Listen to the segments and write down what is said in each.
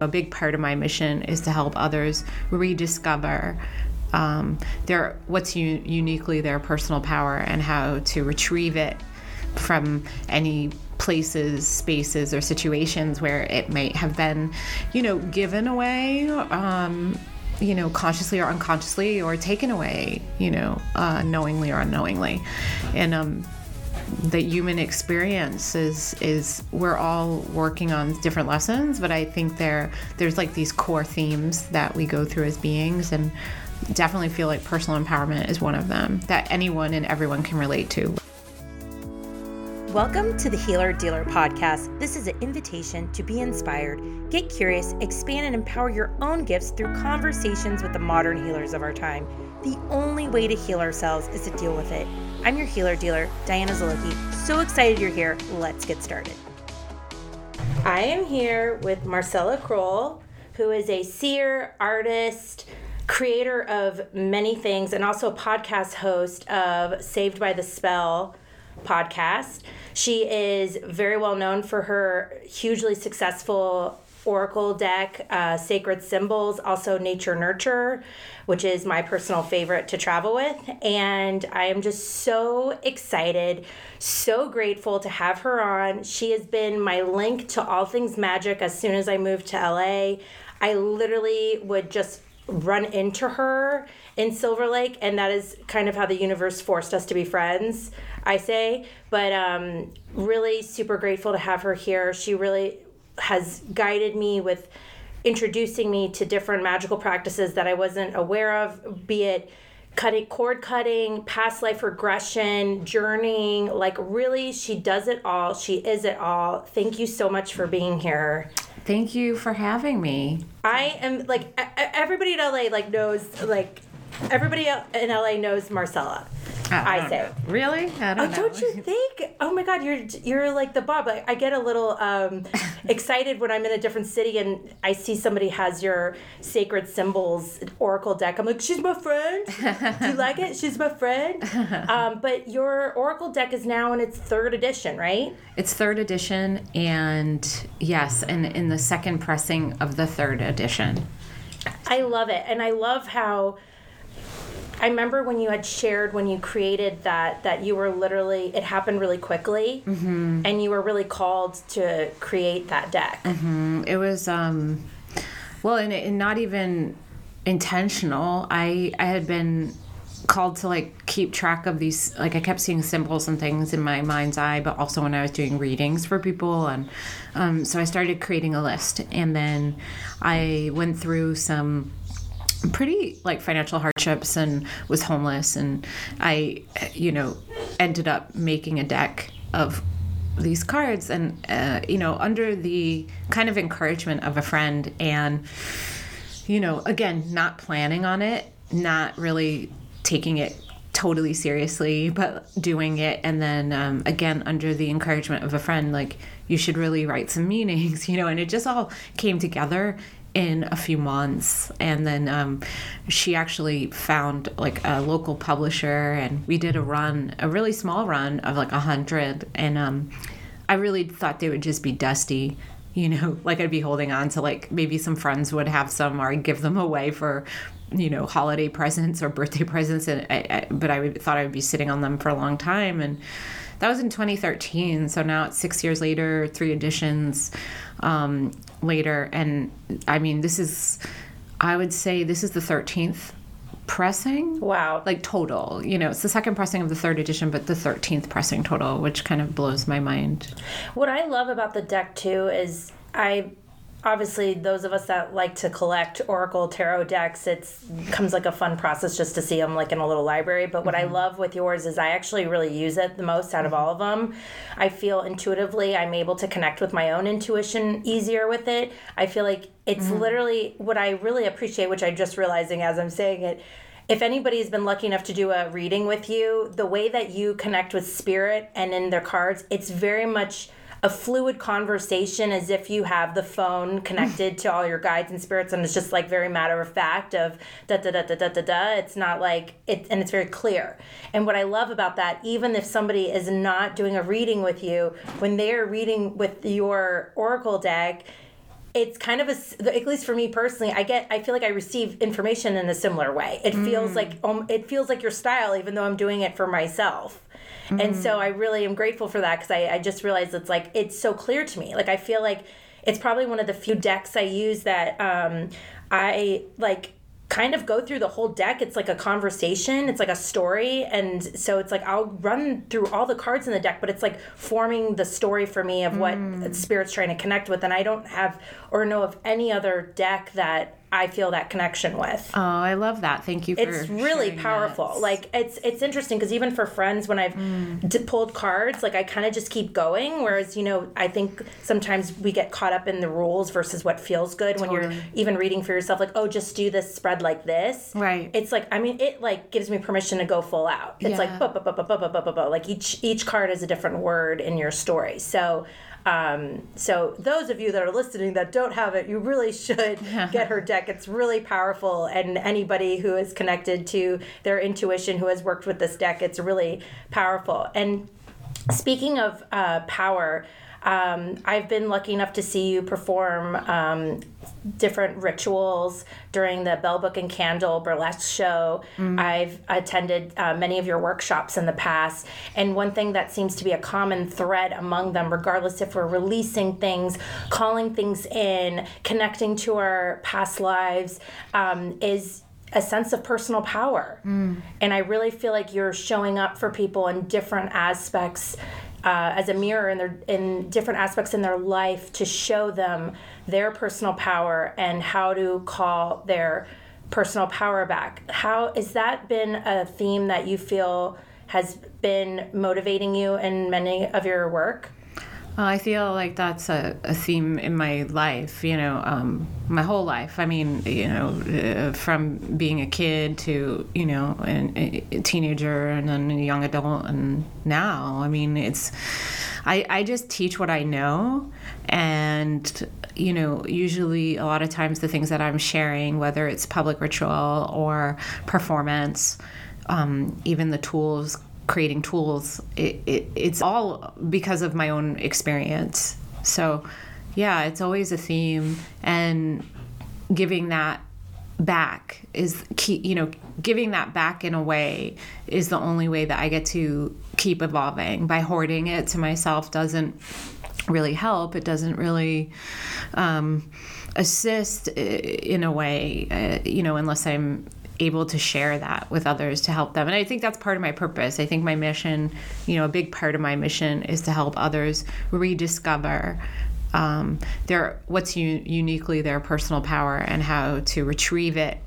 A big part of my mission is to help others rediscover um, their what's u- uniquely their personal power and how to retrieve it from any places, spaces, or situations where it might have been, you know, given away. Um, you know, consciously or unconsciously, or taken away, you know, uh, knowingly or unknowingly, and um, the human experience is is we're all working on different lessons, but I think there there's like these core themes that we go through as beings, and definitely feel like personal empowerment is one of them that anyone and everyone can relate to. Welcome to the Healer Dealer Podcast. This is an invitation to be inspired, get curious, expand, and empower your own gifts through conversations with the modern healers of our time. The only way to heal ourselves is to deal with it. I'm your healer dealer, Diana Zaloki. So excited you're here. Let's get started. I am here with Marcella Kroll, who is a seer, artist, creator of many things, and also a podcast host of Saved by the Spell podcast. She is very well known for her hugely successful Oracle deck, uh, Sacred Symbols, also Nature Nurture, which is my personal favorite to travel with. And I am just so excited, so grateful to have her on. She has been my link to all things magic as soon as I moved to LA. I literally would just run into her in Silver Lake, and that is kind of how the universe forced us to be friends, I say. But um, really super grateful to have her here. She really has guided me with introducing me to different magical practices that I wasn't aware of, be it cutting cord cutting past life regression journeying like really she does it all. She is it all. Thank you so much for being here. Thank you for having me. I am like everybody in LA like knows like everybody in LA knows Marcella. I, I say. Know. Really? I don't oh, know. don't you think? Oh my God, you're you're like the Bob. I, I get a little um, excited when I'm in a different city and I see somebody has your sacred symbols oracle deck. I'm like, she's my friend. Do you like it? She's my friend. Um, but your oracle deck is now in its third edition, right? It's third edition, and yes, and in the second pressing of the third edition. I love it, and I love how I remember when you had shared when you created that that you were literally it happened really quickly, mm-hmm. and you were really called to create that deck. Mm-hmm. It was um, well, and, and not even intentional. I I had been called to like keep track of these like i kept seeing symbols and things in my mind's eye but also when i was doing readings for people and um, so i started creating a list and then i went through some pretty like financial hardships and was homeless. And i you know ended up making a deck of these cards and uh, you know under the kind of encouragement of a friend and you know again not planning on it not really taking it totally seriously but doing it. And then um, again under the encouragement of a friend like you should really write some meanings you know and it just all came together in a few months. And then um, she actually found like a local publisher and we did a run a really small run of like a hundred. And um, i really thought they would just be dusty you know like i'd be holding on to like maybe some friends would have some or i'd give them away for you know holiday presents or birthday presents. And I, I, but i would, thought i would be sitting on them for a long time. And that was in 2013 so now it's six years later three editions. Um, later. And I mean, this is, I would say, this is the 13th pressing. Wow. Like total. You know, it's the second pressing of the third edition, but the 13th pressing total, which kind of blows my mind. What I love about the deck too is I obviously those of us that like to collect oracle tarot decks it's comes like a fun process just to see them like in a little library but what mm-hmm. i love with yours is i actually really use it the most out of mm-hmm. all of them i feel intuitively i'm able to connect with my own intuition easier with it i feel like it's mm-hmm. literally what i really appreciate which i'm just realizing as i'm saying it if anybody's been lucky enough to do a reading with you, the way that you connect with spirit and in their cards, it's very much a fluid conversation as if you have the phone connected to all your guides and spirits and it's just like very matter of fact of da da da da da da da. It's not like it and it's very clear. And what i love about that even if somebody is not doing a reading with you when they're reading with your oracle deck it's kind of a at least for me personally i get i feel like i receive information in a similar way. It feels like um, it feels like your style even though i'm doing it for myself and so i really am grateful for that because I, I just realized it's like it's so clear to me like i feel like it's probably one of the few decks i use that um, i like kind of go through the whole deck. It's like a conversation, it's like a story. And so it's like I'll run through all the cards in the deck, but it's like forming the story for me of what Spirit's trying to connect with. And I don't have or know of any other deck that I feel that connection with. Oh, I love that. Thank you. it's really powerful. That. Like it's it's interesting because even for friends, when I've mm. d- pulled cards, like I kind of just keep going. Whereas you know, I think sometimes we get caught up in the rules versus what feels good totally. when you're even reading for yourself. Like, oh, just do this spread like this. Right. It's like I mean, it like gives me permission to go full out. It's yeah. like bu- bu- bu- like each each card is a different word in your story. So um, so those of you that are listening that don't have it, you really should get her deck. It's really powerful, and anybody who is connected to their intuition, who has worked with this deck, it's really powerful. And speaking of uh, power, um, I've been lucky enough to see you perform um, different rituals during the Bell Book and Candle burlesque show. I've attended uh, many of your workshops in the past, and one thing that seems to be a common thread among them, regardless if we're releasing things, calling things in, connecting to our past lives, um, is a sense of personal power. And I really feel like you're showing up for people in different aspects uh, as a mirror in their in different aspects in their life to show them their personal power and how to call their personal power back. How has that been a theme that you feel has been motivating you in many of your work? Well, I feel like that's a, a theme in my life, you know, um, my whole life. I mean, you know, uh, from being a kid to, you know, an, a teenager and then a young adult and now. I mean, it's, I, I just teach what I know. And, you know, usually a lot of times the things that I'm sharing, whether it's public ritual or performance, um, even the tools creating tools it, it, it's all because of my own experience. So yeah it's always a theme and giving that back is key you know giving that back in a way is the only way that i get to keep evolving. By hoarding it to myself doesn't really help. It doesn't really um, assist in a way uh, you know unless i'm able to share that with others to help them. And i think that's part of my purpose. I think my mission you know a big part of my mission is to help others rediscover um, their what's u- uniquely their personal power and how to retrieve it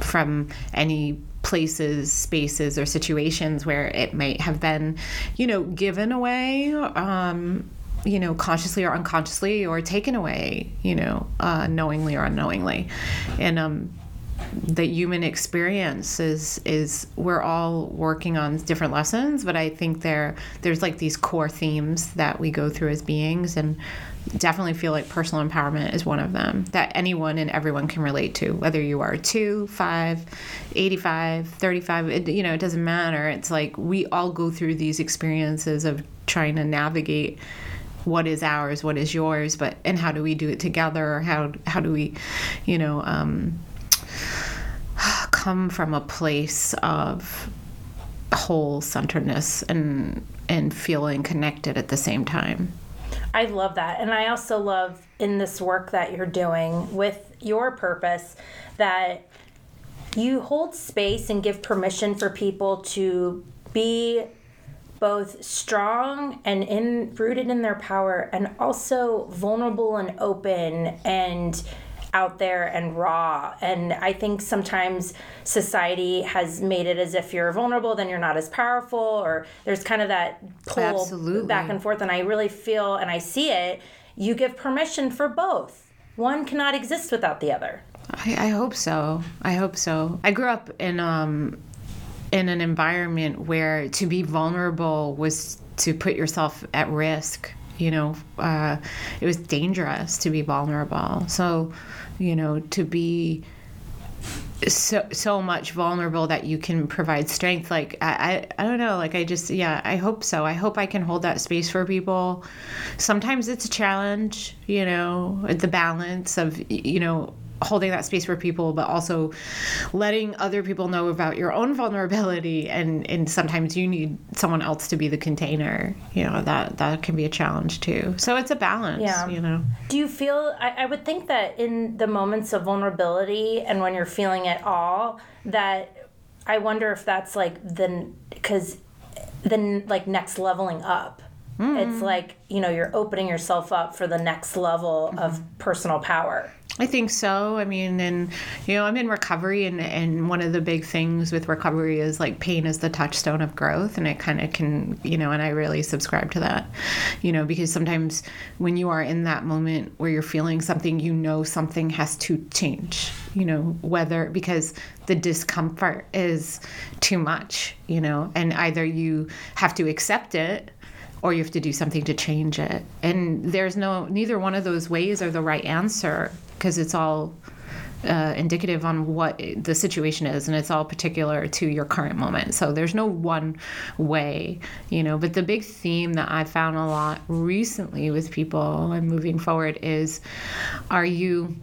from any places spaces or situations where it might have been you know given away um, you know consciously or unconsciously or taken away you know uh, knowingly or unknowingly. And um, the human experience is is we're all working on different lessons but i think there there's like these core themes that we go through as beings and definitely feel like personal empowerment is one of them that anyone and everyone can relate to whether you are 2 5 85 35 it, you know it doesn't matter. It's like we all go through these experiences of trying to navigate what is ours what is yours but and how do we do it together? How how do we you know um come from a place of whole centeredness and and feeling connected at the same time. I love that. And I also love in this work that you're doing with your purpose that you hold space and give permission for people to be both strong and in rooted in their power and also vulnerable and open and out there and raw and i think sometimes society has made it as if you're vulnerable then you're not as powerful or there's kind of that pull Absolutely. back and forth and i really feel and i see it you give permission for both one cannot exist without the other I, I hope so. I hope so. I grew up in um in an environment where to be vulnerable was to put yourself at risk. You know, uh, it was dangerous to be vulnerable. So, you know, to be so so much vulnerable that you can provide strength like I, I i don't know like i just yeah i hope so i hope i can hold that space for people sometimes it's a challenge you know the balance of you know holding that space for people but also letting other people know about your own vulnerability and and sometimes you need someone else to be the container you know that that can be a challenge too so it's a balance Yeah. you know Do you feel? I, I would think that in the moments of vulnerability and when you're feeling it all, that I wonder if that's like the because the like next leveling up. Hmm. It's like you know you're opening yourself up for the next level of mm-hmm. personal power. I think so. I mean, and you know, I'm in recovery, and and one of the big things with recovery is like pain is the touchstone of growth, and it kind of can, you know, and I really subscribe to that, you know, because sometimes when you are in that moment where you're feeling something, you know, something has to change, you know, whether because the discomfort is too much, you know, and either you have to accept it or you have to do something to change it. And there's no, neither one of those ways are the right answer because it's all uh, indicative on what the situation is and it's all particular to your current moment. So there's no one way, you know. But the big theme that I found a lot recently with people and moving forward is are you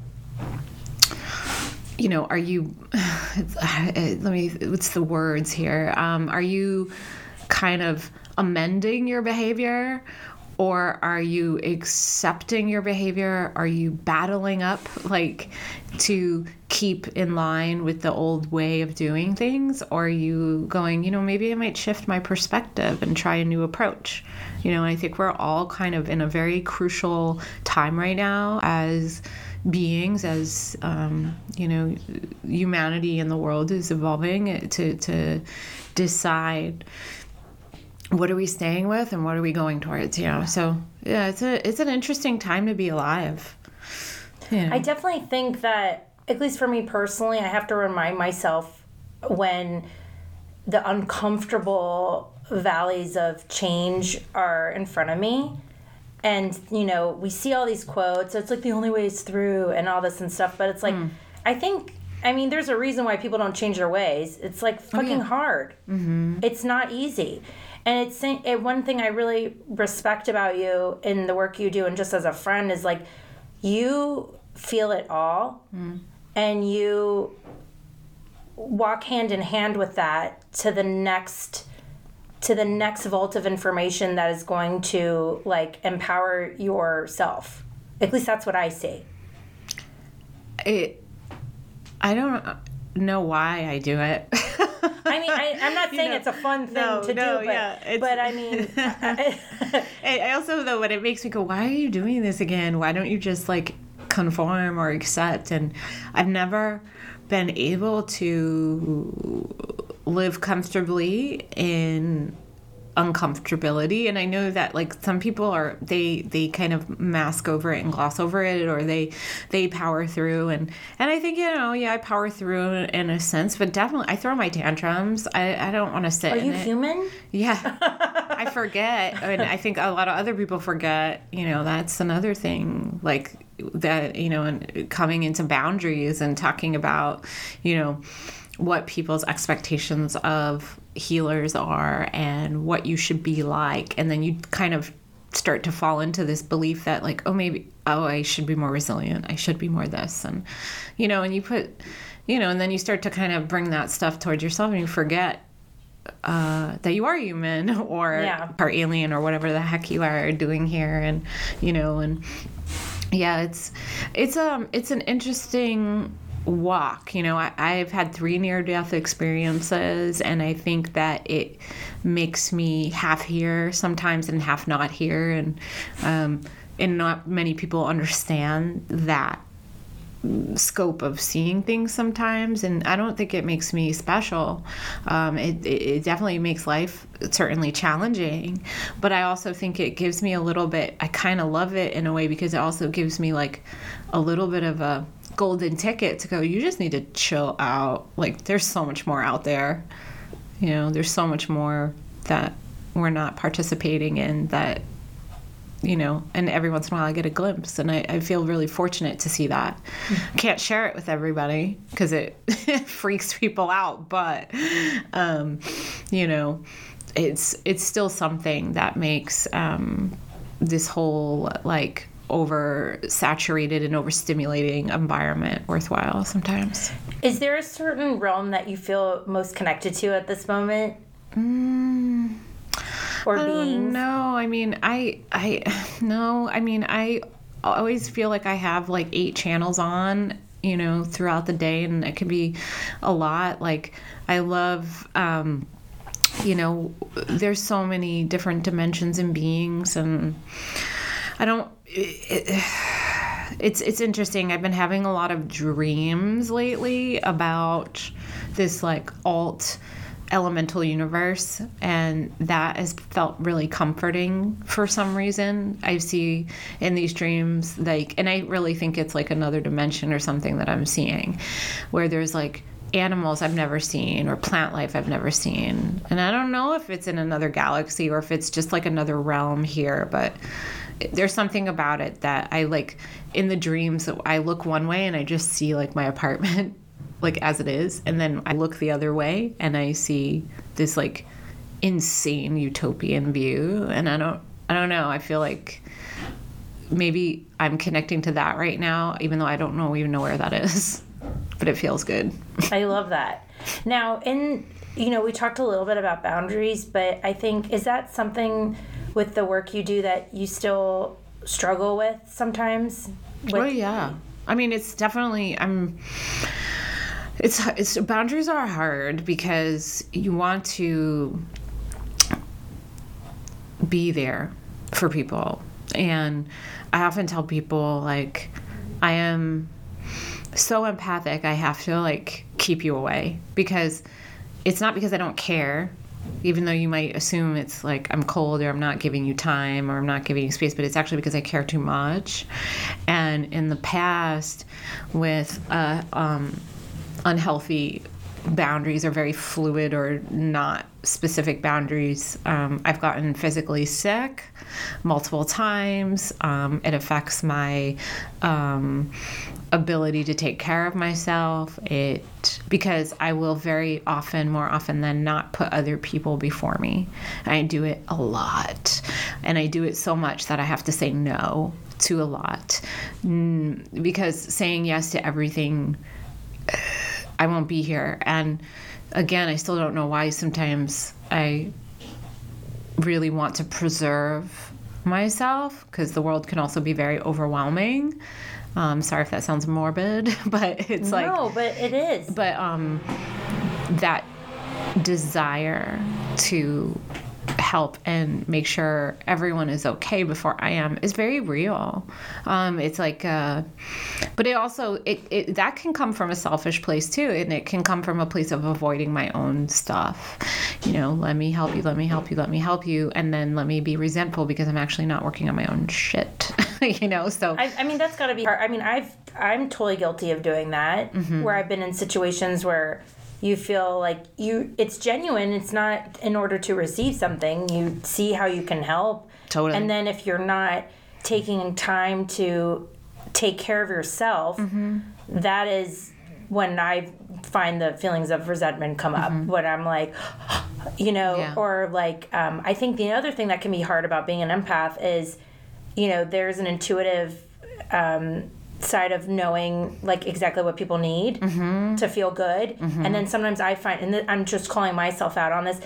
you know, are you, let me, what's the words here? Um, are you kind of amending your behavior or are you accepting your behavior? Are you battling up like to keep in line with the old way of doing things? Or are you going, you know, maybe I might shift my perspective and try a new approach? You know, I think we're all kind of in a very crucial time right now as beings as um, you know humanity in the world is evolving to to decide what are we staying with and what are we going towards you know so yeah it's a it's an interesting time to be alive you know? I definitely think that, at least for me personally, I have to remind myself when the uncomfortable valleys of change are in front of me. And, you know, we see all these quotes, it's like the only way is through and all this and stuff. But it's like, I think, I mean, there's a reason why people don't change their ways. It's like fucking hard. Mm-hmm. It's not easy. And it's it, one thing I really respect about you in the work you do and just as a friend is like, you feel it all mm-hmm. and you walk hand in hand with that to the next to the next vault of information that is going to like empower yourself. At least that's what i see. It i don't know why i do it i i'm not saying know, it's a fun thing no, to no, do but, yeah, but i mean I I also though when it makes me go, why are you doing this again? Why don't you just like conform or accept? And I've never been able to live comfortably in uncomfortability and i know that like some people are they they kind of mask over it and gloss over it or they they power through and and i think you know yeah i power through in a sense but definitely i throw my tantrums i i don't want to sit are you it. human Yeah. I forget. And I think a lot of other people forget, you know, that's another thing. Like that, you know, and coming into boundaries and talking about, you know, what people's expectations of healers are and what you should be like. And then you kind of start to fall into this belief that like oh maybe oh i should be more resilient i should be more this and you know and you put you know and then you start to kind of bring that stuff towards yourself and you forget uh, that you are human or Yeah. are alien or whatever the heck you are doing here and you know and yeah it's it's um it's an interesting walk. You know I, i've had three near death experiences and i think that it makes me half here sometimes and half not here and um and not many people understand that scope of seeing things sometimes and i don't think it makes me special. Um, it, it, it definitely makes life certainly challenging but i also think it gives me a little bit i kind of love it in a way because it also gives me like a little bit of a golden ticket to go you just need to chill out. Like there's so much more out there. You know there's so much more that we're not participating in that you know, and every once in a while I get a glimpse, and I, I feel really fortunate to see that. Can't share it with everybody because it freaks people out, but um, you know, it's it's still something that makes um, this whole like over saturated and overstimulating environment worthwhile sometimes. Is there a certain realm that you feel most connected to at this moment? Mm, or I beings? know. I mean, I I no. I mean, I always feel like I have like eight channels on, you know, throughout the day, and it can be a lot. Like I love. um you know, there's so many different dimensions and beings, and I don't. It, it's it's interesting. I've been having a lot of dreams lately about this like alt elemental universe and that has felt really comforting for some reason i see in these dreams like and i really think it's like another dimension or something that i'm seeing where there's like animals I've never seen or plant life I've never seen. And I don't know if it's in another galaxy or if it's just like another realm here, but there's something about it that I like in the dreams I look one way and I just see like my apartment like as it is and then I look the other way and I see this like insane utopian view and I don't I don't know. I feel like maybe I'm connecting to that right now even though I don't know even know where that is. But it feels good. I love that. Now, in you know, we talked a little bit about boundaries, but I think is that something with the work you do that you still struggle with sometimes? With, oh yeah. I mean, it's definitely I'm it's it's boundaries are hard because you want to be there for people. And I often tell people like I am so empathic I have to like keep you away because it's not because I don't care even though you might assume it's like I'm cold or I'm not giving you time or I'm not giving you space, but it's actually because I care too much. And in the past, with uh, um, unhealthy boundaries or very fluid or not specific boundaries, um, I've gotten physically sick multiple times. Um, it affects my um, ability to take care of myself. It because I will very often, more often than not, put other people before me. I do it a lot, and I do it so much that I have to say no to a lot mm, because saying yes to everything. I won't be here. And again, I still don't know why sometimes I really want to preserve myself because the world can also be very overwhelming. Um, sorry if that sounds morbid, but it's no, like no, but it is. But um, that desire to help and make sure everyone is okay before I am is very real. Um, it's like, uh, but it also it, it that can come from a selfish place too, and it can come from a place of avoiding my own stuff. You know, let me help you, let me help you, let me help you, and then let me be resentful because I'm actually not working on my own shit. you know, so I, I mean that's got to be hard. I mean, I've I'm totally guilty of doing that, Mm-hmm. where I've been in situations where you feel like you it's genuine it's not in order to receive something you see how you can help Totally. and then if you're not taking time to take care of yourself Mm-hmm. that is when i find the feelings of resentment come up when i'm like you know Mm-hmm. Yeah. or like um, i think the other thing that can be hard about being an empath is you know there's an intuitive um, side of knowing like exactly what people need Mm-hmm. to feel good and then sometimes i find and th- i'm just calling myself out on this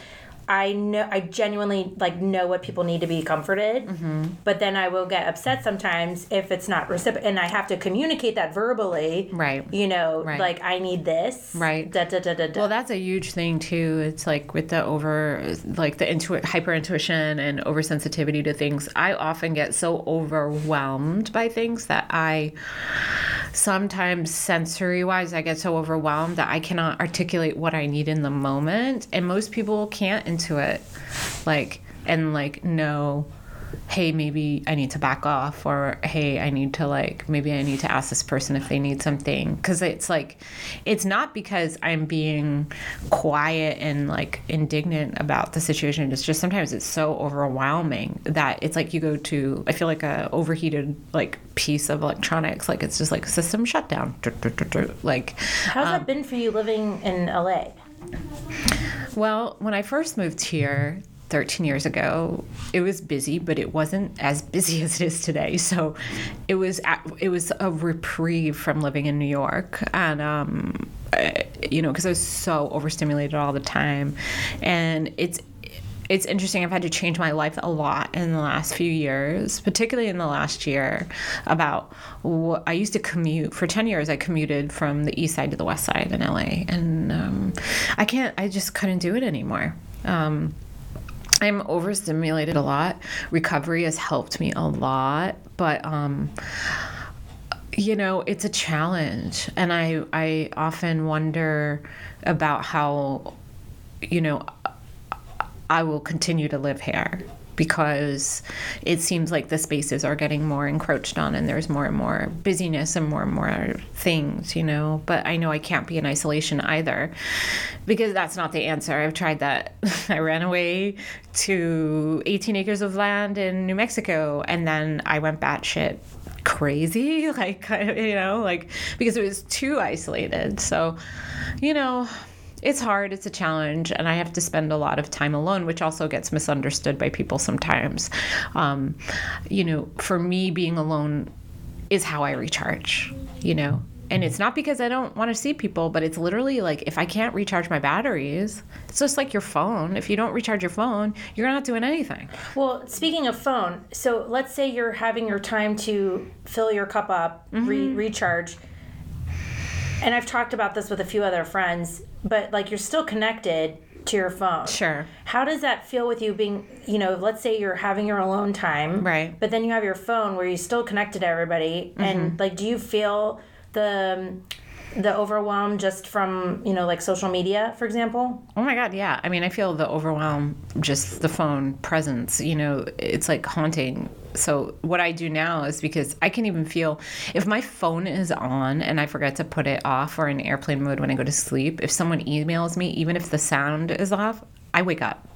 i know i genuinely like know what people need to be comforted Mm-hmm. but then i will get upset sometimes if it's not reciprocal and i have to communicate that verbally Right. you know Right. like i need this Right. da, da, da, da, da. Well, that's a huge thing too. It's like with the over, like the intu- hyper intuition and oversensitivity to things. I often get so overwhelmed by things that I sometimes sensory wise, I get so overwhelmed that I cannot articulate what I need in the moment. And most people can't intuit, like, and like know hey, maybe I need to back off, or hey, I need to like, maybe I need to ask this person if they need something. Cause it's like, it's not because I'm being quiet and like indignant about the situation. It's just sometimes it's so overwhelming that it's like you go to, I feel like a overheated like piece of electronics, like it's just like system shutdown. Like, how's that um, been for you living in LA? Well, when I first moved here, 13 years ago it was busy but it wasn't as busy as it is today. So it was it was a reprieve from living in new york. And um, you know because i was so overstimulated all the time. And it's it's interesting. I've had to change my life a lot in the last few years, particularly in the last year. About what I used to commute for 10 years, I commuted from the east side to the west side in LA. And um, I can't, I just couldn't do it anymore. Um, I'm overstimulated a lot. Recovery has helped me a lot, but um, you know, it's a challenge, and I I often wonder about how you know I will continue to live here because it seems like the spaces are getting more encroached on and there's more and more busyness and more and more things, you know. But I know I can't be in isolation either because that's not the answer. I've tried that. I ran away to 18 acres of land in New Mexico and then I went batshit crazy, like, you know, like because it was too isolated. So, you know, it's hard, it's a challenge, and I have to spend a lot of time alone, which also gets misunderstood by people sometimes. Um, you know, for me, being alone is how I recharge, you know. And it's not because I don't want to see people, but it's literally like if I can't recharge my batteries, it's just like your phone. If you don't recharge your phone, you're not doing anything. Well, speaking of phone, so let's say you're having your time to fill your cup up, mm-hmm. re- recharge. And I've talked about this with a few other friends but like you're still connected to your phone. Sure. How does that feel with you being, you know, let's say you're having your alone time. Right. But then you have your phone where you're still connected to everybody. Mm-hmm. And like, do you feel the the overwhelm just from you know like social media for example oh my god yeah i mean i feel the overwhelm just the phone presence you know it's like haunting so what I do now is because I can even feel if my phone is on and I forget to put it off or in airplane mode when I go to sleep, if someone emails me, even if the sound is off, I wake up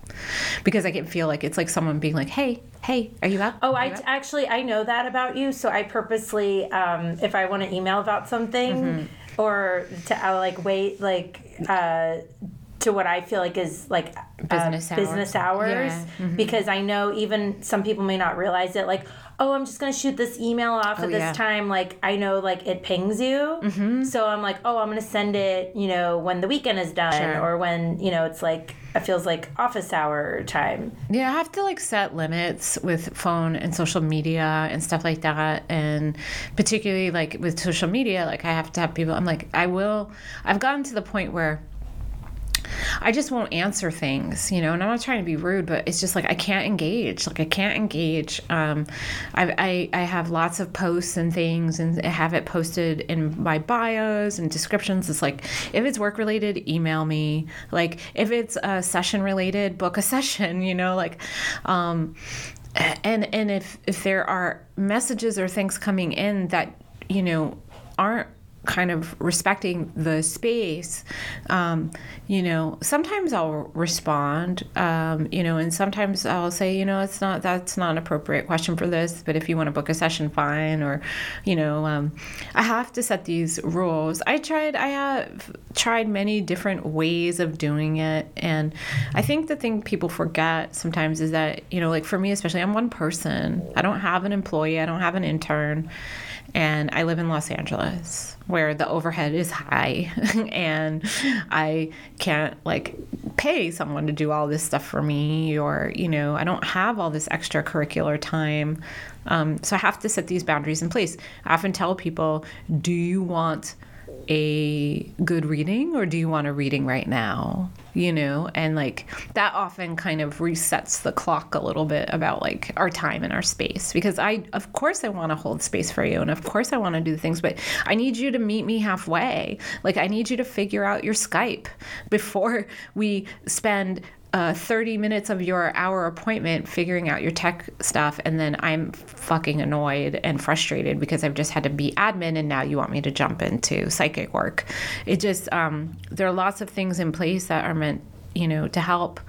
because I can feel like it's like someone being like, "Hey, hey, are you up?" Oh, I up? actually I know that about you, so I purposely, um, if I want to email about something, mm-hmm. Or to uh, like wait, like uh, to what I feel like is like business uh, hours. business hours yeah. mm-hmm. because I know even some people may not realize it like oh I'm just gonna shoot this email off oh, at this yeah. time like I know like it pings you mm-hmm. so I'm like oh I'm gonna send it you know when the weekend is done sure. or when you know it's like it feels like office hour time yeah I have to like set limits with phone and social media and stuff like that and particularly like with social media like I have to have people I'm like I will I've gotten to the point where I just won't answer things, you know. And I'm not trying to be rude, but it's just like I can't engage. Like I can't engage. Um, I, I I have lots of posts and things, and I have it posted in my bios and descriptions. It's like if it's work related, email me. Like if it's a session related, book a session. You know, like. Um, and and if if there are messages or things coming in that you know aren't kind of respecting the space, um, you know, sometimes I'll respond, um, you know, and sometimes I'll say, you know, it's not, that's not an appropriate question for this, but if you want to book a session, fine. Or, you know, um, I have to set these rules. I tried, I have tried many different ways of doing it. And I think the thing people forget sometimes is that, you know, like for me, especially, I'm one person. I don't have an employee, I don't have an intern and I live in Los Angeles where the overhead is high. And I can't like pay someone to do all this stuff for me or you know I don't have all this extracurricular time. Um, so I have to set these boundaries in place. I often tell people do you want a good reading or do you want a reading right now? You know, and like that often kind of resets the clock a little bit about like our time and our space because I, of course, I want to hold space for you and of course I want to do things, but I need you to meet me halfway. Like, I need you to figure out your Skype before we spend uh, 30 minutes of your hour appointment figuring out your tech stuff and then i'm fucking annoyed and frustrated because i've just had to be admin and now you want me to jump into psychic work. It just um, there are lots of things in place that are meant you know to help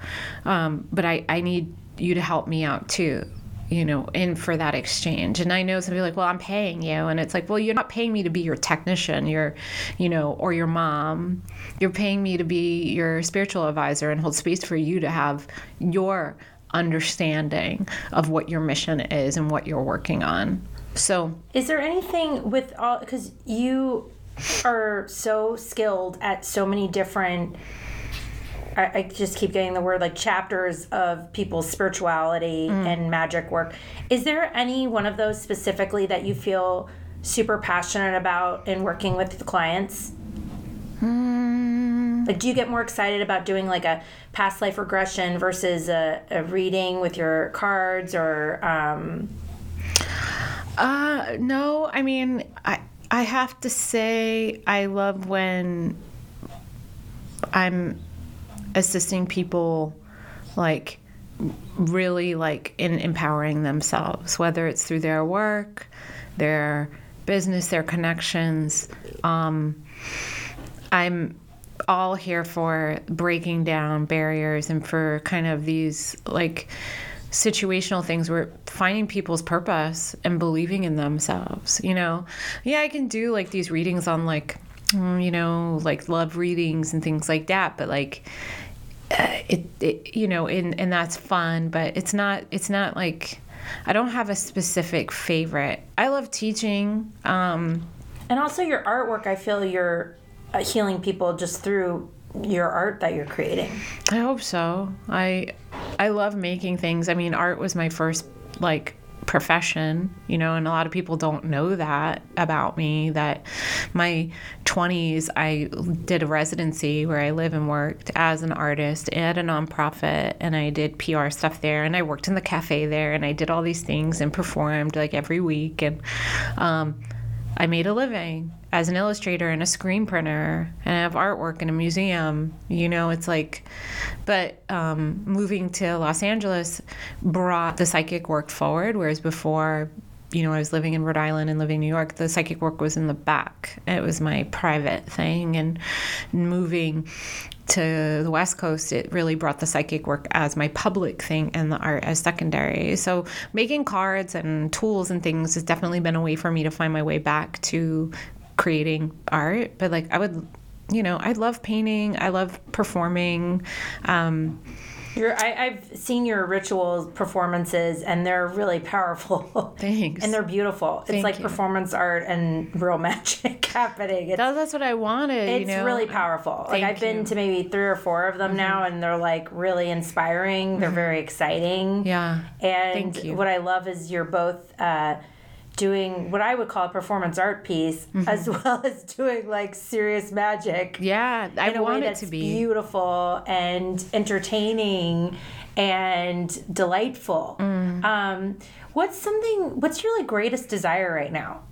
um, but I, I need you to help me out too you know, in for that exchange. And I know somebody like, well, I'm paying you. And it's like, well, you're not paying me to be your technician, you're, you know, or your mom. You're paying me to be your spiritual advisor and hold space for you to have your understanding of what your mission is and what you're working on. So, is there anything with all, because you are so skilled at so many different I, I, just keep getting the word like chapters of people's spirituality mm. and magic work. Is there any one of those specifically that you feel super passionate about in working with the clients? Mm. Like, do you get more excited about doing like a past life regression versus a, a reading with your cards or? Um... Uh, no, I mean, I I have to say I love when I'm assisting people like really like in empowering themselves whether it's through their work their business their connections. Um, i'm all here for breaking down barriers and for kind of these like situational things where finding people's purpose and believing in themselves you know? Yeah i can do like these readings on like you know like love readings and things like that but like uh, it, it you know and and that's fun but it's not it's not like i don't have a specific favorite. I love teaching um and also your artwork i feel you're uh, healing people just through your art that you're creating. I hope so. I i love making things. I mean art was my first like profession, you know, and a lot of people don't know that about me. That my 20s, I did a residency where I live and worked as an artist at a nonprofit, and I did PR stuff there, and I worked in the cafe there, and I did all these things and performed like every week, and um, I made a living as an illustrator and a screen printer and I have artwork in a museum. You know, it's like, but um, moving to Los Angeles brought the psychic work forward, whereas before, you know, I was living in Rhode Island and living in New York, the psychic work was in the back. It was my private thing. And moving to the West Coast, it really brought the psychic work as my public thing and the art as secondary. So making cards and tools and things has definitely been a way for me to find my way back to creating art, but like I would, you know, I love painting. I love performing. Um, your, I, have seen your ritual performances, and they're really powerful. Thanks. and they're beautiful. Thank it's like you. performance art and real magic happening. It's, that's what I wanted. It's you know? really powerful. Thank like I've you. been to maybe three or four of them mm-hmm. now, and they're like really inspiring. They're mm-hmm. very exciting. Yeah. And what I love is you're both. Uh, doing what I would call a performance art piece, mm-hmm. as well as doing like serious magic. Yeah, I want it to be beautiful and entertaining and delightful. Mm. Um, what's something? What's your like greatest desire right now?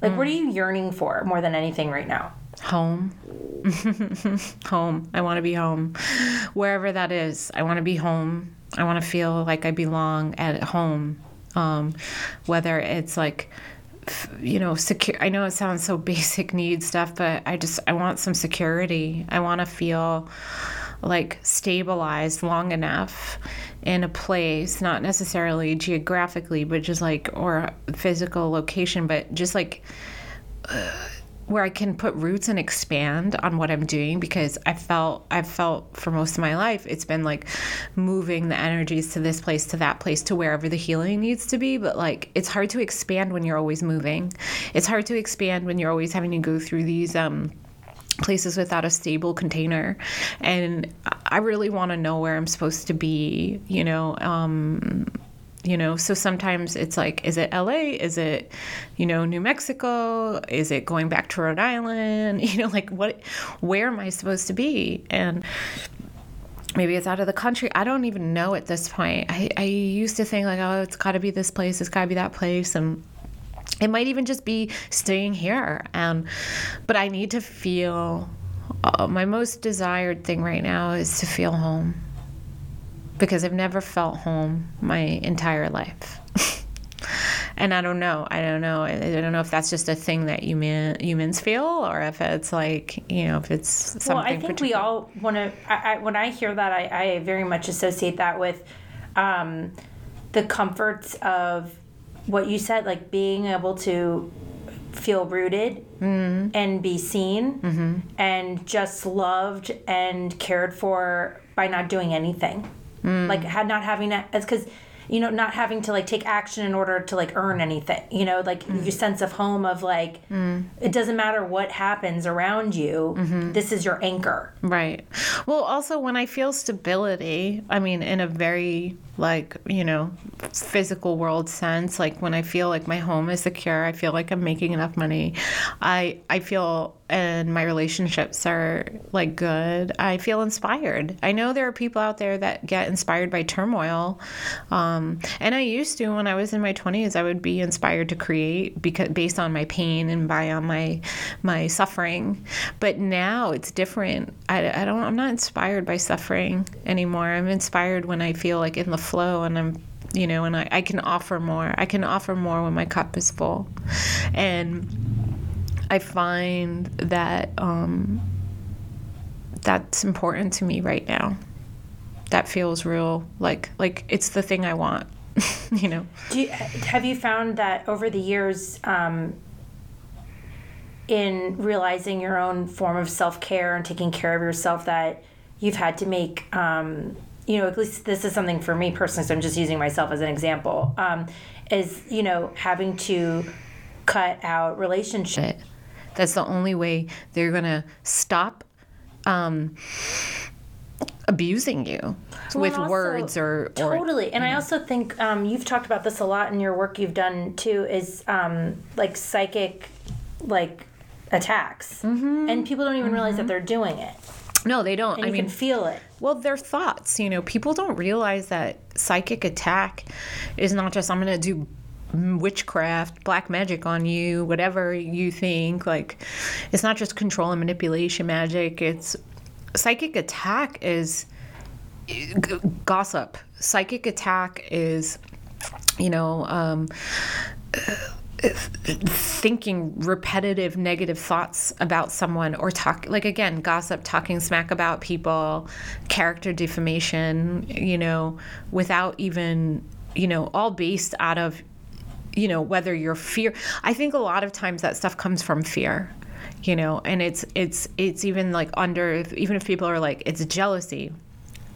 Like, mm. what are you yearning for more than anything right now? Home. home. I want to be home. Wherever that is, I want to be home. I want to feel like I belong at home um, whether it's like you know secure i know it sounds so basic need stuff but i just i want some security. I want to feel like stabilized long enough in a place not necessarily geographically but just like or physical location but just like uh, where I can put roots and expand on what I'm doing because I felt I've felt for most of my life it's been like moving the energies to this place to that place to wherever the healing needs to be but like it's hard to expand when you're always moving. It's hard to expand when you're always having to go through these um places without a stable container and i really want to know where i'm supposed to be you know um, you know so sometimes it's like is it la is it you know new mexico? Is it going back to rhode island? You know like what where am i supposed to be? And maybe it's out of the country. I don't even know at this point. I, I used to think like oh it's got to be this place it's got to be that place and it might even just be staying here. And but i need to feel uh, my most desired thing right now is to feel home because I've never felt home my entire life. and I don't know. I don't know. I don't know if that's just a thing that human humans feel, or if it's like you know, if it's something. Well, I think we all want to. I, I, when I hear that, I, I very much associate that with um, the comforts of what you said, like being able to feel rooted mm-hmm. and be seen mm-hmm. and just loved and cared for by not doing anything. Mm. Like had not having that, because you know, not having to like take action in order to like earn anything, you know, like mm. your sense of home of like, mm. it doesn't matter what happens around you, mm-hmm. this is your anchor. Right. Well, also when I feel stability, I mean, in a very like, you know, physical world sense, like when I feel like my home is secure, I feel like I'm making enough money. I, I feel and my relationships are like good, I feel inspired. I know there are people out there that get inspired by turmoil, um, and I used to when I was in my twenties. I would be inspired to create because based on my pain and by on my my suffering. But now it's different. I, I don't. I'm not inspired by suffering anymore. I'm inspired when I feel like in the flow and I'm you know, and I, I can offer more. I can offer more when my cup is full. And I find that um, that's important to me right now. That feels real, like like it's the thing I want. you know. You, have you found that over the years, um, in realizing your own form of self care and taking care of yourself, that you've had to make, um, you know, at least this is something for me personally. So I'm just using myself as an example. Um, is you know having to cut out relationship that's the only way they're going to stop um, abusing you well, with also, words or, or, totally and i also think um, you've talked about this a lot in your work you've done too is um, like psychic like attacks mm-hmm. and people don't even mm-hmm. realize that mm-hmm. they're doing it no, they don't. And I you mean, can feel it. Well, their thoughts. You know, people don't realize that psychic attack is not just I'm going to do witchcraft, black magic on you, whatever you think. Like, it's not just control and manipulation magic. It's psychic attack is gossip. Psychic attack is, you know, um, thinking repetitive negative thoughts about someone or talk like again gossip talking smack about people character defamation you know without even you know all based out of you know whether you're fear i think a lot of times that stuff comes from fear you know and it's it's it's even like under even if people are like it's jealousy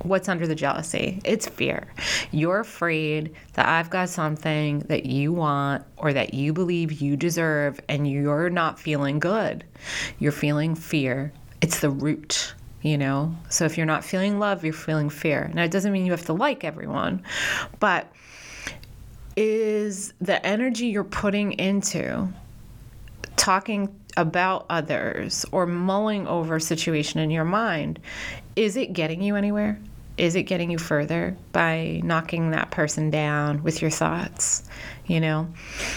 what's under the jealousy? It's fear. You're afraid that i've got something that you want or that you believe you deserve and you're not feeling good. You're feeling fear. It's the root you know? So if you're not feeling love you're feeling fear. Now it doesn't mean you have to like everyone but is the energy you're putting into talking about others or mulling over a situation in your mind is it getting you anywhere is it getting you further by knocking that person down with your thoughts you know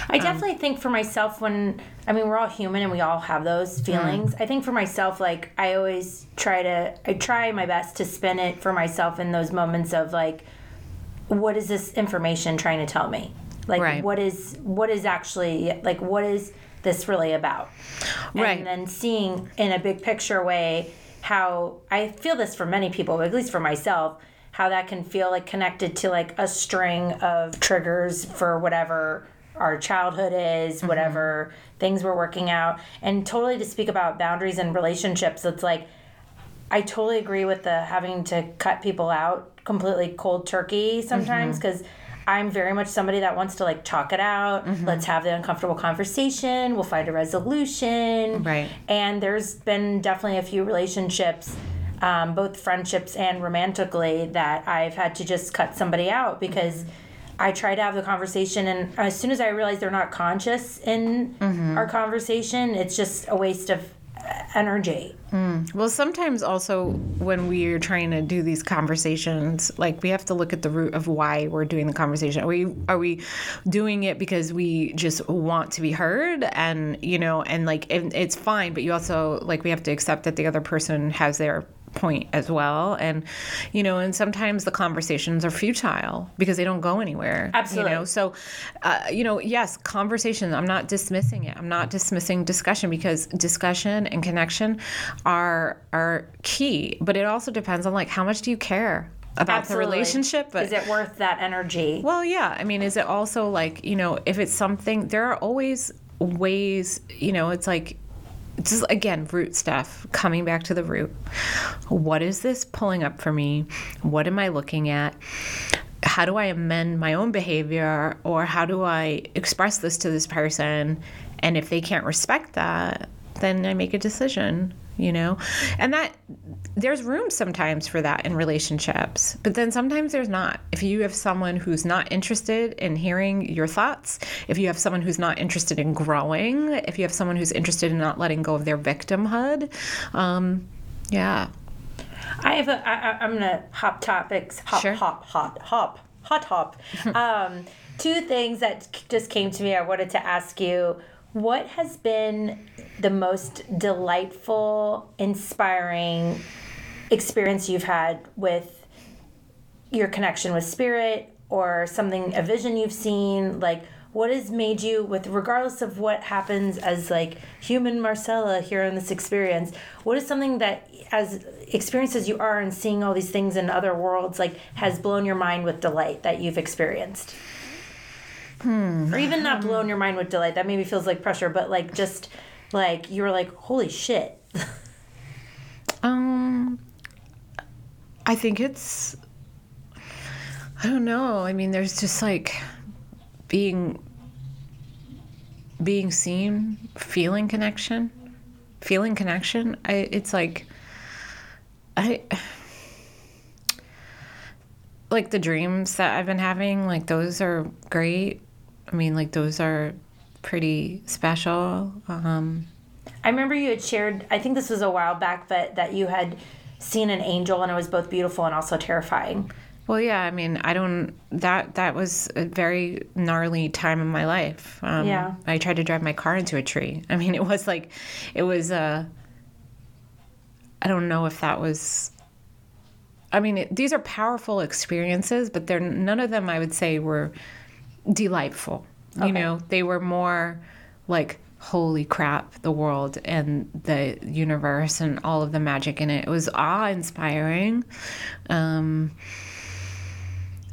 i um, definitely um, think for myself when i mean we're all human and we all have those feelings mm. i think for myself like i always try to i try my best to spin it for myself in those moments of like what is this information trying to tell me? Like right. what is what is actually like what is this really about? Right. And then seeing in a big picture way how I feel this for many people, at least for myself, how that can feel like connected to like a string of triggers for whatever our childhood is, mm-hmm. whatever things we're working out. And totally to speak about boundaries and relationships, it's like I totally agree with the having to cut people out completely cold turkey sometimes because mm-hmm. I'm very much somebody that wants to like talk it out. Mm-hmm. Let's have the uncomfortable conversation. We'll find a resolution. Right. And there's been definitely a few relationships, um, both friendships and romantically, that I've had to just cut somebody out because. Mm-hmm. I try to have the conversation, and as soon as I realize they're not conscious in mm-hmm. our conversation, it's just a waste of energy. Mm. Well, sometimes also when we are trying to do these conversations, like we have to look at the root of why we're doing the conversation. Are we are we doing it because we just want to be heard, and you know, and like it, it's fine, but you also like we have to accept that the other person has their point as well and you know and sometimes the conversations are futile because they don't go anywhere Absolutely. you know so uh, you know yes conversation i'm not dismissing it i'm not dismissing discussion because discussion and connection are are key but it also depends on like how much do you care about Absolutely. the relationship but Is it worth that energy? well, yeah. I mean, is it also like, you know, if it's something, there are always ways, you know, it's like, just, again, root stuff, coming back to the root. What is this pulling up for me? What am I looking at? How do I amend my own behavior? Or how do I express this to this person? And if they can't respect that, then I make a decision, you know? And that, there's room sometimes for that in relationships, but then sometimes there's not. If you have someone who's not interested in hearing your thoughts, if you have someone who's not interested in growing, if you have someone who's interested in not letting go of their victimhood, um, yeah. I have a. I, I'm gonna hop topics. Hop, Sure. hop, hop, hop, hot, hop. um, two things that just came to me. I wanted to ask you. What has been the most delightful, inspiring experience you've had with your connection with spirit or something a vision you've seen? Like what has made you with regardless of what happens as like human marcella here in this experience what is something that as experienced as you are and seeing all these things in other worlds like has blown your mind with delight that you've experienced or even not blown your mind with delight that maybe feels like pressure but like just like you were like holy shit Um, I think it's. I don't know. I mean, there's just like being being seen, feeling connection, feeling connection. I it's like I like the dreams that I've been having. Like those are great. I mean, like those are pretty special. Um, I remember you had shared, I think this was a while back, but that you had seen an angel and it was both beautiful and also terrifying. Well, yeah, I mean, I don't. That that was a very gnarly time in my life. Um, Yeah. I tried to drive my car into a tree. I mean, it was like, it was. Uh, I don't know if that was. I mean, it, these are powerful experiences, but they're none of them. I would say were delightful. Okay. You know, they were more like holy crap the world and the universe and all of the magic in it it was awe-inspiring um,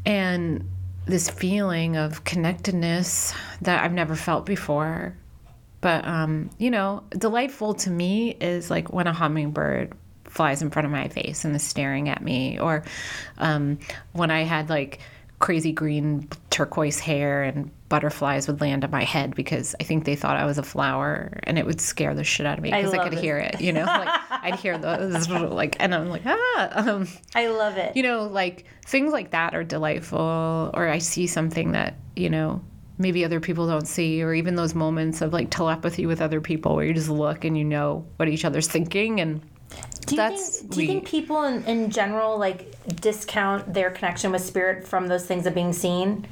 and this feeling of connectedness that I've never felt before. But um, you know, delightful to me is like when a hummingbird flies in front of my face and is staring at me, or um, when I had like crazy green turquoise hair and butterflies would land on my head because I think they thought I was a flower and it would scare the shit out of me because I, love could it. hear it, you know, like I'd hear those like, and I'm like, ah, um, I love it. you know, like things like that are delightful, or I see something that, you know, maybe other people don't see, or even those moments of like telepathy with other people where you just look and you know what each other's thinking. And do you, that's think, do you we- think people in, in general like discount their connection with spirit from those things of being seen?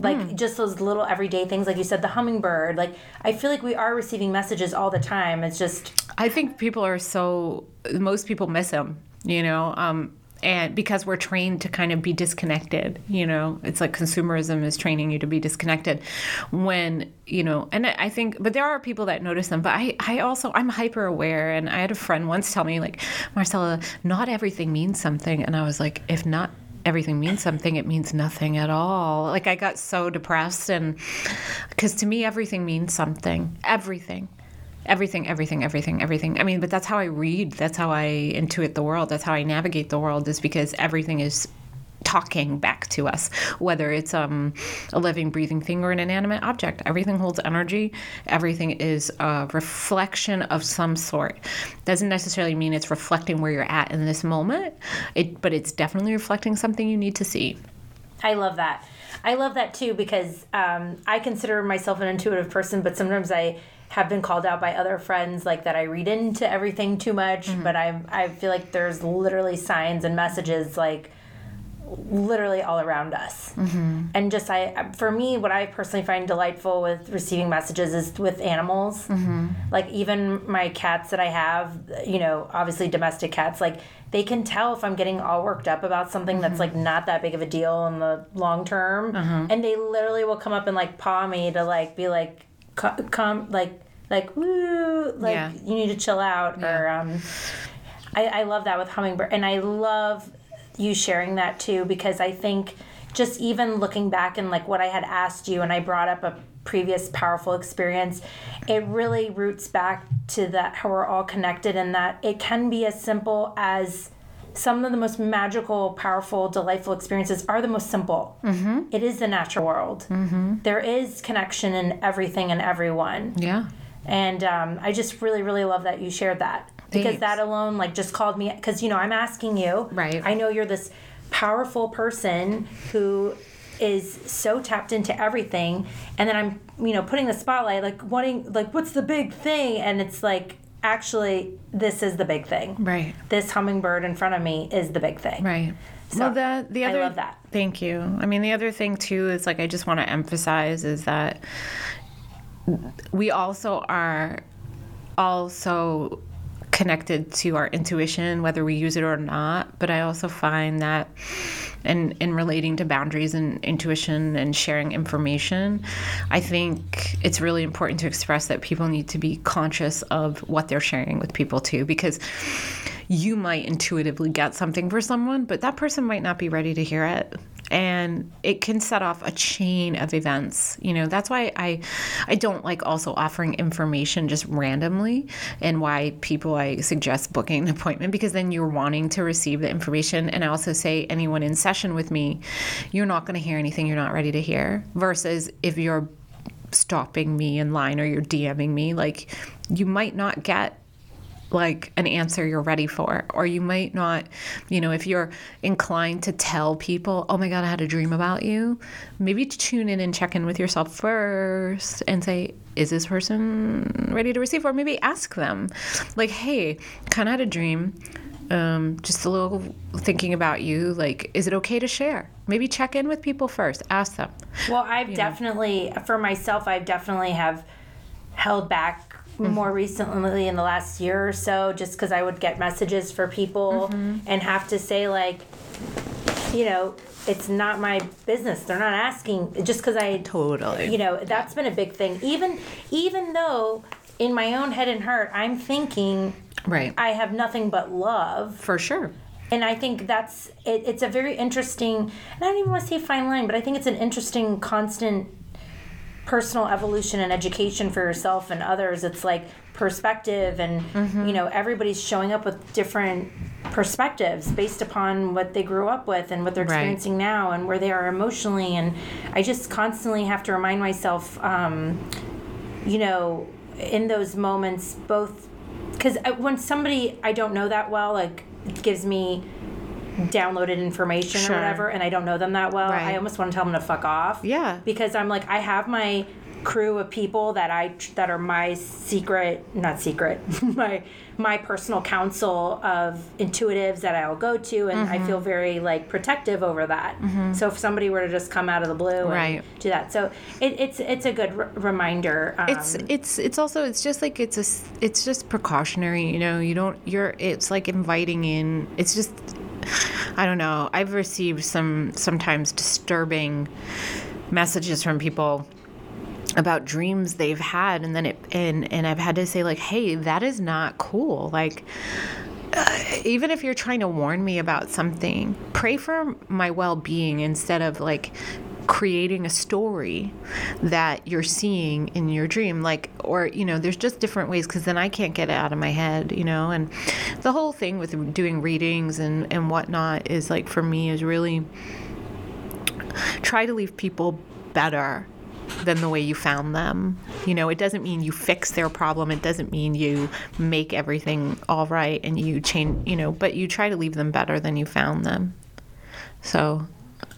Like Hmm. just those little everyday things, like you said, the hummingbird. Like I feel like we are receiving messages all the time. It's just I think people are so, most people miss them, you know, um, and because we're trained to kind of be disconnected, you know, it's like consumerism is training you to be disconnected when, you know, and I think, but there are people that notice them, but I, I also, I'm hyper aware. And I had a friend once tell me, like, Marcella, not everything means something. And I was like, if not everything means something, it means nothing at all. Like, I got so depressed. And because to me, everything means something. Everything everything everything everything everything. I mean but that's how i read that's how i intuit the world that's how i navigate the world is because everything is talking back to us. Whether it's um, a living breathing thing or an inanimate object everything holds energy. Everything is a reflection of some sort. Doesn't necessarily mean it's reflecting where you're at in this moment. It but it's definitely reflecting something you need to see. I love that. I love that too because um, I consider myself an intuitive person, but sometimes I have been called out by other friends like that I read into everything too much. Mm-hmm. But I I feel like there's literally signs and messages like literally all around us. Mm-hmm. And just I, for me, what I personally find delightful with receiving messages is with animals. Mm-hmm. Like even my cats that I have, you know, obviously domestic cats, like they can tell if I'm getting all worked up about something that's like not that big of a deal in the long term, uh-huh. and they literally will come up and like paw me to like be like, "Co- come like like woo, like Yeah. you need to chill out or um. I, I love that with hummingbird and i love you sharing that too because i think just even looking back and like what i had asked you and i brought up a previous powerful experience it really roots back to that how we're all connected and that it can be as simple as some of the most magical powerful delightful experiences are the most simple mm-hmm. it is the natural world mm-hmm. there is connection in everything and everyone Yeah. and um, I just really, really love that you shared that because Thanks. that alone, like, just called me because you know I'm asking you. Right. I know you're this powerful person who is so tapped into everything, and then I'm, you know, putting the spotlight, like, wanting, like, what's the big thing? And it's like, actually, this is the big thing. Right. This hummingbird in front of me is the big thing. Right. So, well, the the I other love that. Thank you. I mean, the other thing too is like I just want to emphasize is that we also are also connected to our intuition whether we use it or not but i also find that in in relating to boundaries and intuition and sharing information i think it's really important to express that people need to be conscious of what they're sharing with people too because you might intuitively get something for someone but that person might not be ready to hear it and it can set off a chain of events. You know that's why i i don't like also offering information just randomly and why people i suggest booking an appointment because then you're wanting to receive the information. And i also say anyone in session with me you're not going to hear anything you're not ready to hear. Versus if you're stopping me in line or you're dming me like you might not get like an answer you're ready for. Or you might not you know if you're inclined to tell people oh my god i had a dream about you maybe tune in and check in with yourself first and say is this person ready to receive? Or maybe ask them like hey kind of had a dream um, just a little thinking about you like is it okay to share? Maybe check in with people first ask them. Well, I've definitely, for myself, I've definitely have held back Mm-hmm. more recently in the last year or so, just because I would get messages for people mm-hmm. and have to say like, you know, it's not my business. They're not asking just because I Totally. You know, that's been a big thing. Even even though in my own head and heart, I'm thinking right I have nothing but love for sure and I think that's it, it's a very interesting. And I don't even want to say fine line, but I think it's an interesting, constant personal evolution and education for yourself and others. It's like perspective, and you know everybody's showing up with different perspectives based upon what they grew up with and what they're Right. experiencing now and where they are emotionally. And I just constantly have to remind myself, um, you know, in those moments, both because when somebody I don't know that well, like gives me downloaded information Sure. or whatever, and I don't know them that well, I almost want to tell them to fuck off. Yeah. Because I'm like, I have my crew of people that I that are my secret, not secret, my my personal council of intuitives that I'll go to, and I Mm-hmm. feel very like protective over that. So if somebody were to just come out of the blue Right. and do that, so it, it's it's a good r- reminder. Um, it's it's it's also it's just like it's a it's just precautionary you know you don't you're it's like inviting in it's just i don't know. I've received some sometimes disturbing messages from people about dreams they've had and then it and and i've had to say like hey that is not cool. Like uh, even if you're trying to warn me about something, pray for my well being instead of like creating a story that you're seeing in your dream. Like, or, you know, there's just different ways because then I can't get it out of my head, you know? And the whole thing with doing readings and, and whatnot is like for me is really try to leave people better than the way you found them. You know, it doesn't mean you fix their problem. It doesn't mean you make everything all right and you change, you know, but you try to leave them better than you found them. So,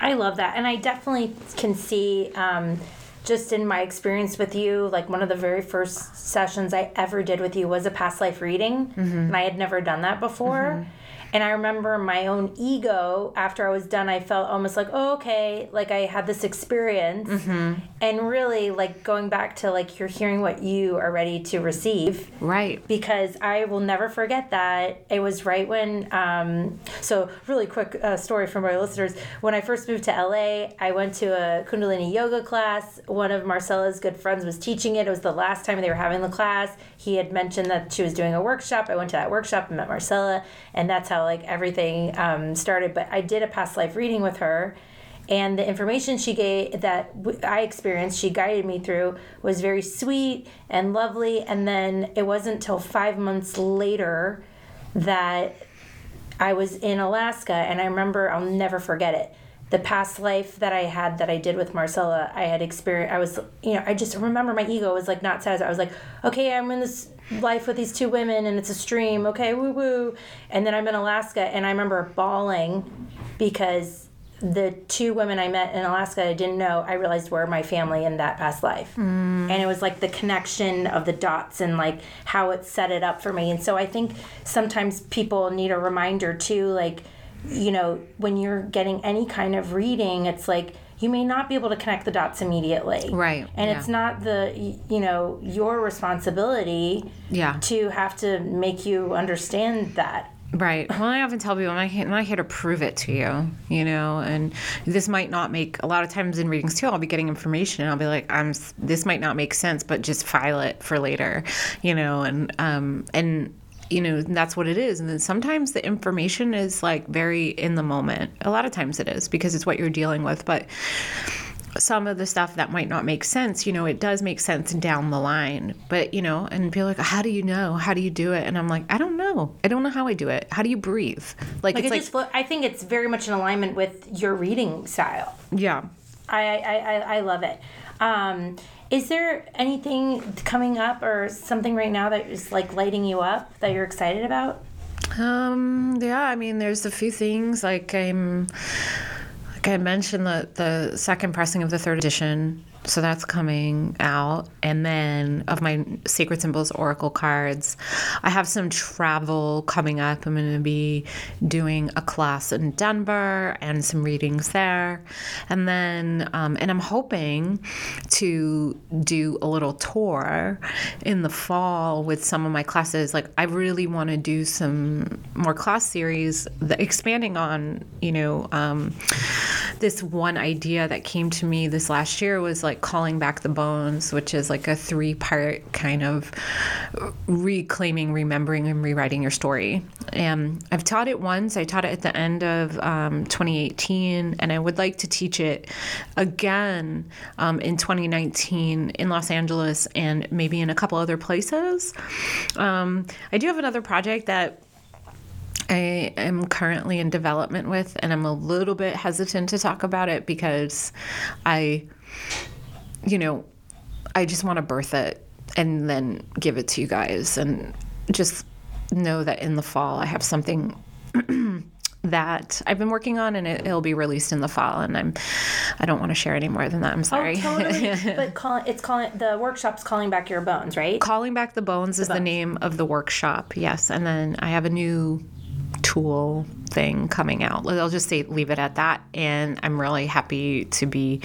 I love that. And I definitely can see, um, just in my experience with you, like one of the very first sessions I ever did with you was a past life reading. And I had never done that before. And I remember my own ego after I was done, I felt almost like, oh, okay, like I had this experience. Mm-hmm. And really, like going back to like you're hearing what you are ready to receive. Right. Because I will never forget that. It was right when, um, so really quick uh, story from our listeners. When I first moved to LA, I went to a Kundalini yoga class. One of Marcella's good friends was teaching it. It was the last time they were having the class. He had mentioned that she was doing a workshop. I went to that workshop and met Marcella, and that's how like everything um, started. But I did a past life reading with her and the information she gave that I experienced, she guided me through, was very sweet and lovely. And then it wasn't till five months later that I was in Alaska, and I remember I'll never forget it. The past life that I had that I did with Marcella, I had experienced. I was, you know, I just remember my ego was like not satisfied. I was like, okay, I'm in this life with these two women, and it's a stream. Okay, woo woo. And then I'm in Alaska, and I remember bawling because the two women I met in Alaska I didn't know, I realized were my family in that past life. Mm. And it was like the connection of the dots and like how it set it up for me. And so I think sometimes people need a reminder too, like, you know, when you're getting any kind of reading, it's like, you may not be able to connect the dots immediately. Right. And yeah. it's not the you know your responsibility yeah. to have to make you understand that. Right. Well, I often tell people I'm not, I'm not here to prove it to you, you know, and this might not make a lot of times in readings too. I'll be getting information and I'll be like, I'm this might not make sense, but just file it for later, you know, and um and you know that's what it is and then sometimes the information is like very in the moment a lot of times it is because it's what you're dealing with but some of the stuff that might not make sense, you know, it does make sense down the line. But, you know, and be like, how do you know? How do you do it? And I'm like, I don't know. I don't know how I do it. How do you breathe? Like, like it's like, I think it's very much in alignment with your reading style. Yeah. I, I, I, I love it. Um, is there anything coming up or something right now that is like lighting you up that you're excited about? Um, yeah, I mean, there's a few things like I'm like I mentioned, the the second pressing of the third edition so that's coming out. And then of my Sacred Symbols Oracle cards, I have some travel coming up. I'm going to be doing a class in Denver and some readings there. And then, um, and I'm hoping to do a little tour in the fall with some of my classes. Like, I really want to do some more class series, expanding on, you know, um, this one idea that came to me this last year was like, like Calling Back the Bones, which is like a three part kind of reclaiming, remembering, and rewriting your story. And I've taught it once. I taught it at the end of um, 2018, and I would like to teach it again um, in 2019 in Los Angeles and maybe in a couple other places. Um, I do have another project that I am currently in development with, and I'm a little bit hesitant to talk about it because I you know, I just want to birth it and then give it to you guys and just know that in the fall I have something that I've been working on and it, will be released in the fall and I'm I don't want to share any more than that. I'm oh, sorry. Oh, totally. but call, it's calling the workshop's calling back your bones, right? Calling back the bones the is bones. the name of the workshop. Yes, and then I have a new tool thing coming out. I'll just say leave it at that and I'm really happy to be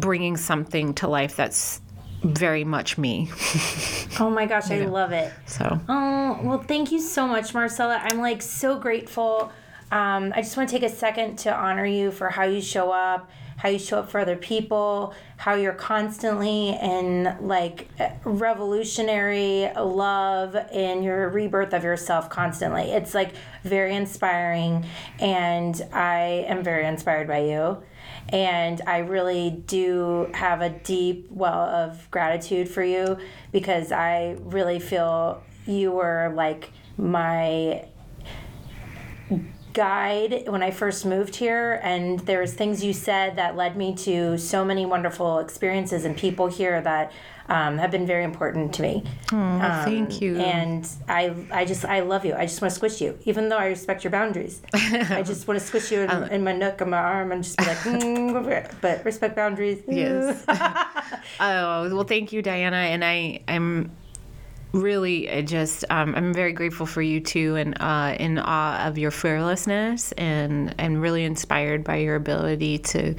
bringing something to life that's very much me. oh my gosh, I know. love it. So. Oh well, thank you so much, Marcella. I'm like so grateful. Um, I just want to take a second to honor you for how you show up, how you show up for other people, how you're constantly in like revolutionary love in your rebirth of yourself constantly. It's like very inspiring, and I am very inspired by you. And I really do have a deep well of gratitude for you because I really feel you were like my guide when I first moved here, and there was things you said that led me to so many wonderful experiences and people here that um, have been very important to me. Oh, um, thank you. And I, I just, I love you. I just want to squish you, even though I respect your boundaries. I just want to squish you in, um, in, my nook and my arm and just be like, mm, but respect boundaries. Yes. oh well, thank you, Diana. And I, I'm really I just um, I'm very grateful for you too and uh, in awe of your fearlessness and and really inspired by your ability to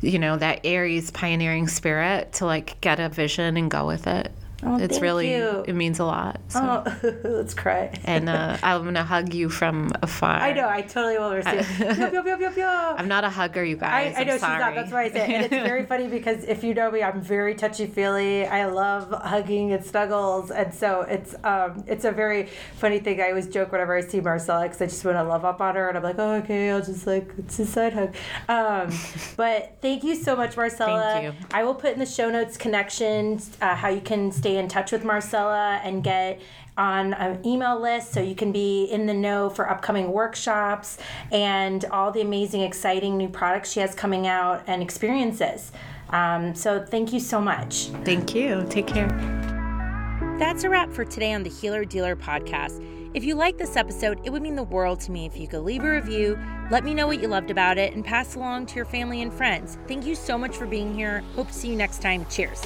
you know that Aries pioneering spirit to like get a vision and go with it. Oh, it's really you. it means a lot. So. Oh, let's cry. And uh, I'm gonna hug you from afar. I know. I totally will receive. yup, yup, yup, yup, yup. I'm not a hugger, you guys. I know I'm she's not. That's why I say it. And it's very funny because if you know me, I'm very touchy feely. I love hugging and snuggles, and so it's um it's a very funny thing. I always joke whenever I see Marcella because I just want to love up on her, and I'm like, oh okay, I'll just like it's a side hug. Um, but thank you so much, Marcella. Thank you. I will put in the show notes connections uh, how you can stay in touch with Marcella and get on an email list so you can be in the know for upcoming workshops and all the amazing, exciting new products she has coming out and experiences. Um, so thank you so much. Thank you. Take care. That's a wrap for today on the Healer Dealer podcast. If you like this episode, it would mean the world to me if you could leave a review, let me know what you loved about it, and pass along to your family and friends. Thank you so much for being here. Hope to see you next time. Cheers.